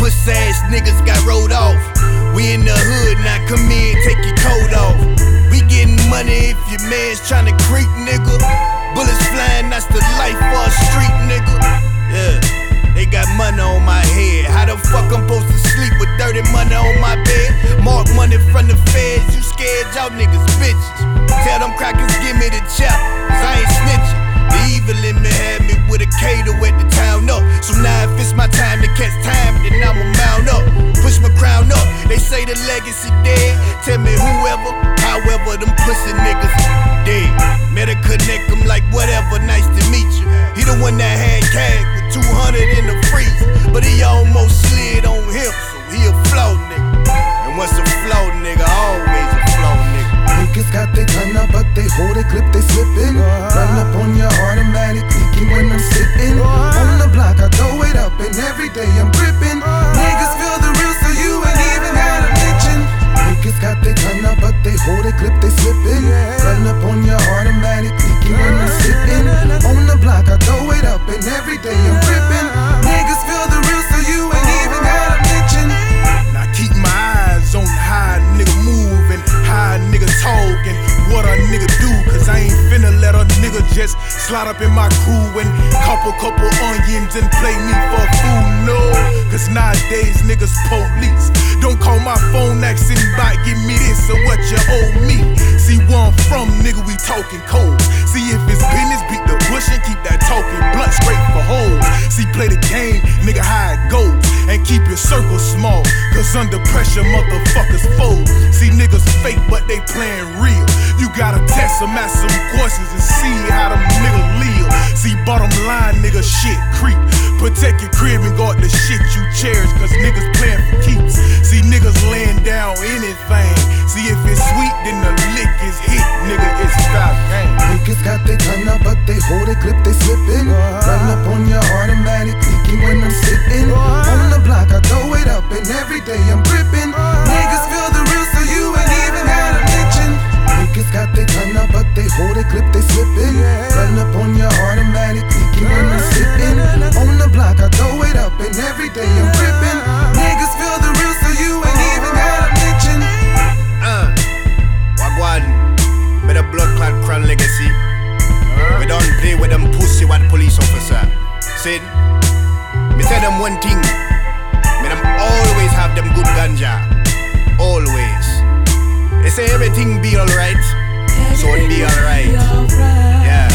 Puss ass niggas got rolled off. We in the hood, now come in, take your coat off. We getting money if your man's tryna creep, nigga. Bullets flying, that's the life for a street, nigga. Yeah, they got money on my head. How the fuck I'm supposed to sleep with dirty money on my bed? Mark money from the feds, you scared y'all niggas bitches. Tell them crackers give me the check, cause I ain't snitching. The evil in me had me with a K to wet the say the legacy dead. Tell me whoever, however, them pussy niggas dead. Better connect them like whatever, nice to meet you. He the one that had cash with 200 in the freezer. But he almost slid on him, so he a flow nigga. And what's a flow nigga? Always a flow nigga. Niggas got they gun up, but they hold it, clip, they slipping. Run up on your automatic, slide up in my crew and couple couple onions and play me for food. No, cause nowadays niggas police. Don't call my phone asking about give me this or what you owe me. See where I'm from, nigga, we talking cold. See if it's business, beat the bush and keep that talking blunt straight for hoes. See, play the game, nigga, how it goes. And keep your circle small, cause under pressure, motherfuckers fold. See, niggas fake, but they playing real. You test ask some questions, and see how them niggas live. See, bottom line, nigga, shit creep. Protect your crib and guard the shit slipping. Run up on your automatic, leaking when I'm sitting. On the block, I throw it up, and every day I'm gripping. Niggas feel the real, so you ain't even gotta mention. Uh, Wagwan, with a blood clot crown legacy. We don't play with them pussy what police officer. Said, me tell them one thing. Me them always have them good ganja. Always. They say everything be alright. So it be alright. Yeah.